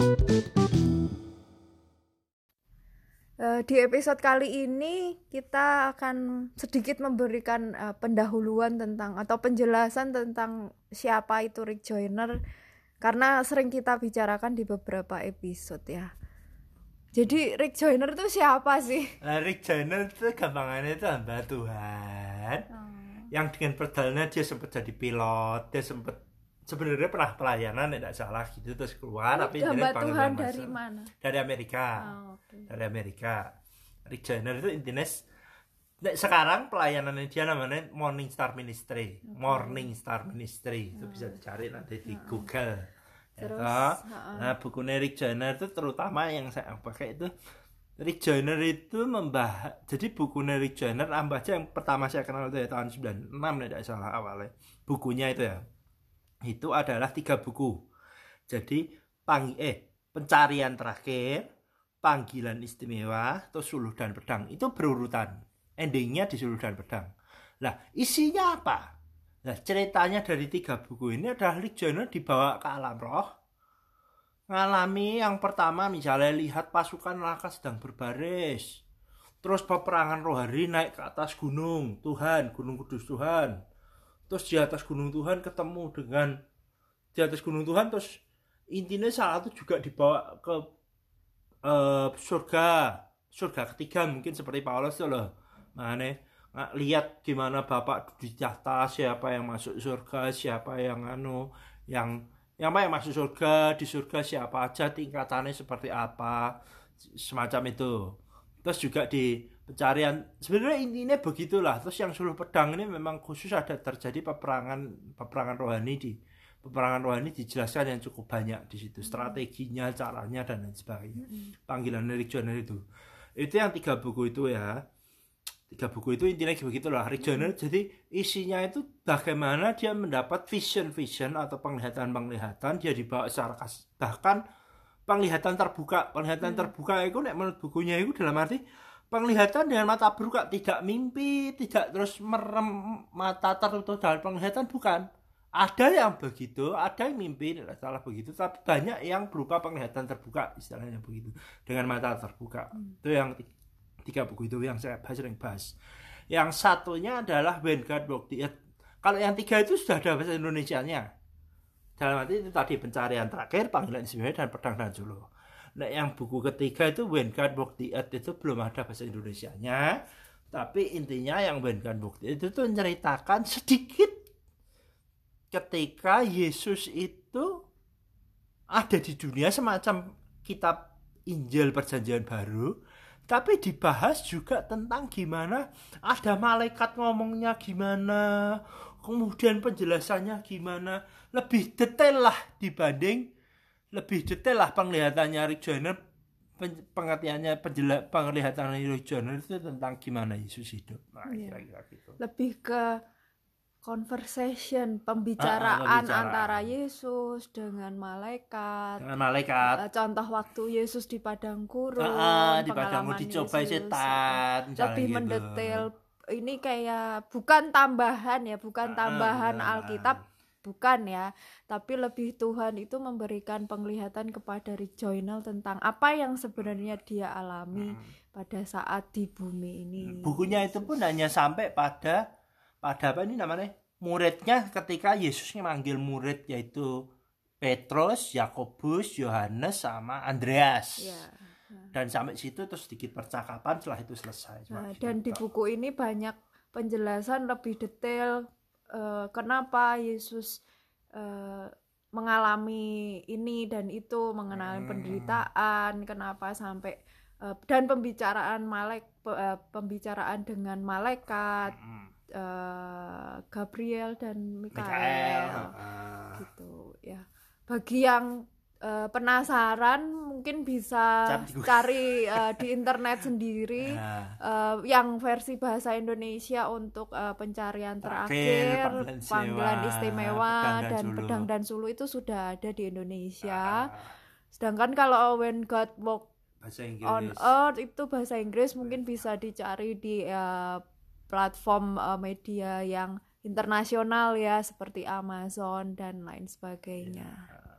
Uh, di episode kali ini kita akan sedikit memberikan uh, pendahuluan tentang atau penjelasan tentang siapa itu Rick Joyner karena sering kita bicarakan di beberapa episode ya. Jadi Rick Joyner itu siapa sih? Nah, Rick Joyner itu gampangannya itu hamba Tuhan. Oh. Yang dengan perjalanan dia sempat jadi pilot, dia sempat sebenarnya pernah pelayanan tidak salah gitu terus keluar tapi Tuhan dari mana? Dari Amerika. Oh, okay. Dari Amerika. Rick Joyner itu intinya Nah, sekarang pelayanannya dia namanya Morning Star Ministry, okay. Morning Star Ministry itu bisa dicari nanti di Google. Ya Terus, ya, nah buku Rick Joyner itu terutama yang saya pakai itu Rick Joyner itu membahas jadi buku Rick Joyner aja yang pertama saya kenal itu ya tahun 96 tidak salah awalnya bukunya itu ya itu adalah tiga buku jadi pang eh pencarian terakhir panggilan istimewa atau suluh dan pedang itu berurutan endingnya di Suluh dan Pedang. Nah, isinya apa? Nah, ceritanya dari tiga buku ini adalah Joyner dibawa ke alam roh. Ngalami yang pertama misalnya lihat pasukan laka sedang berbaris. Terus peperangan rohani naik ke atas gunung Tuhan, gunung kudus Tuhan. Terus di atas gunung Tuhan ketemu dengan di atas gunung Tuhan terus intinya salah itu juga dibawa ke uh, surga surga ketiga mungkin seperti Paulus itu loh. Mana lihat gimana bapak di tahta siapa yang masuk surga siapa yang anu yang yang apa yang masuk surga di surga siapa aja tingkatannya seperti apa semacam itu terus juga di pencarian sebenarnya intinya begitulah. Terus yang suluh pedang ini memang khusus ada terjadi peperangan peperangan rohani di peperangan rohani dijelaskan yang cukup banyak di situ. Strateginya caranya dan lain sebagainya. Panggilan dari Joner itu. Itu yang tiga buku itu ya. Tiga buku itu intinya begitulah. Rick Joyner jadi isinya itu bagaimana dia mendapat vision vision atau penglihatan penglihatan dia dibawa secara kas bahkan penglihatan terbuka. Penglihatan hmm. terbuka itu nek menurut bukunya itu dalam arti penglihatan dengan mata terbuka. Tidak mimpi tidak terus merem mata tertutup dalam penglihatan bukan. Ada yang begitu ada yang mimpi tidak salah begitu. Tapi banyak yang berupa penglihatan terbuka istilahnya begitu. Dengan mata terbuka. Hmm. itu yang tiga buku itu yang saya bahas sering bahas. Yang satunya adalah the Earth. Kalau yang tiga itu sudah ada bahasa Indonesia-nya dalam arti itu tadi pencarian terakhir panggilan istimewa dan pedang dan julu nah yang buku ketiga itu When God Walked the Earth itu belum ada bahasa Indonesia-nya. Tapi intinya yang When God Walked the Earth itu menceritakan sedikit ketika Yesus itu ada di dunia semacam kitab Injil Perjanjian Baru tapi dibahas juga tentang gimana ada malaikat ngomongnya gimana kemudian penjelasannya gimana. Lebih detail lah dibanding lebih detail lah penglihatannya Rick Joyner. Pengertiannya penjelas penglihatan Rick Joyner itu tentang gimana Yesus hidup. Nah, yeah. kira-kira gitu. Lebih ke conversation pembicaraan, ah, pembicaraan antara Yesus dengan malaikat. Dengan malaikat. Uh, contoh waktu Yesus di padang gurun ah, di padang dicoba setan lebih gitu. mendetail ini kayak bukan tambahan ya bukan tambahan ah, Alkitab bukan ya. Tapi lebih Tuhan itu memberikan penglihatan kepada Rick Joynal tentang apa yang sebenarnya dia alami hmm. pada saat di bumi ini. Bukunya itu pun hanya sampai pada pada apa ini namanya muridnya ketika Yesusnya manggil murid yaitu Petrus, Yakobus, Yohanes sama Andreas. Ya. Dan sampai situ terus sedikit percakapan setelah itu selesai. Nah, dan di buku ini banyak penjelasan lebih detail uh, kenapa Yesus uh, mengalami ini dan itu mengenai hmm. penderitaan, kenapa sampai uh, dan pembicaraan malek uh, pembicaraan dengan malaikat. Hmm uh, Gabriel dan Mikael, uh. gitu ya bagi yang uh, penasaran mungkin bisa cari uh, di internet sendiri uh. Uh, yang versi bahasa Indonesia untuk uh, pencarian terakhir, terakhir panggilan istimewa pedang dan, dan pedang dan sulu itu sudah ada di Indonesia. Uh. Sedangkan kalau When God Walk on Earth itu bahasa Inggris mungkin bisa dicari di uh, platform uh, media yang internasional ya seperti Amazon dan lain sebagainya. Ya.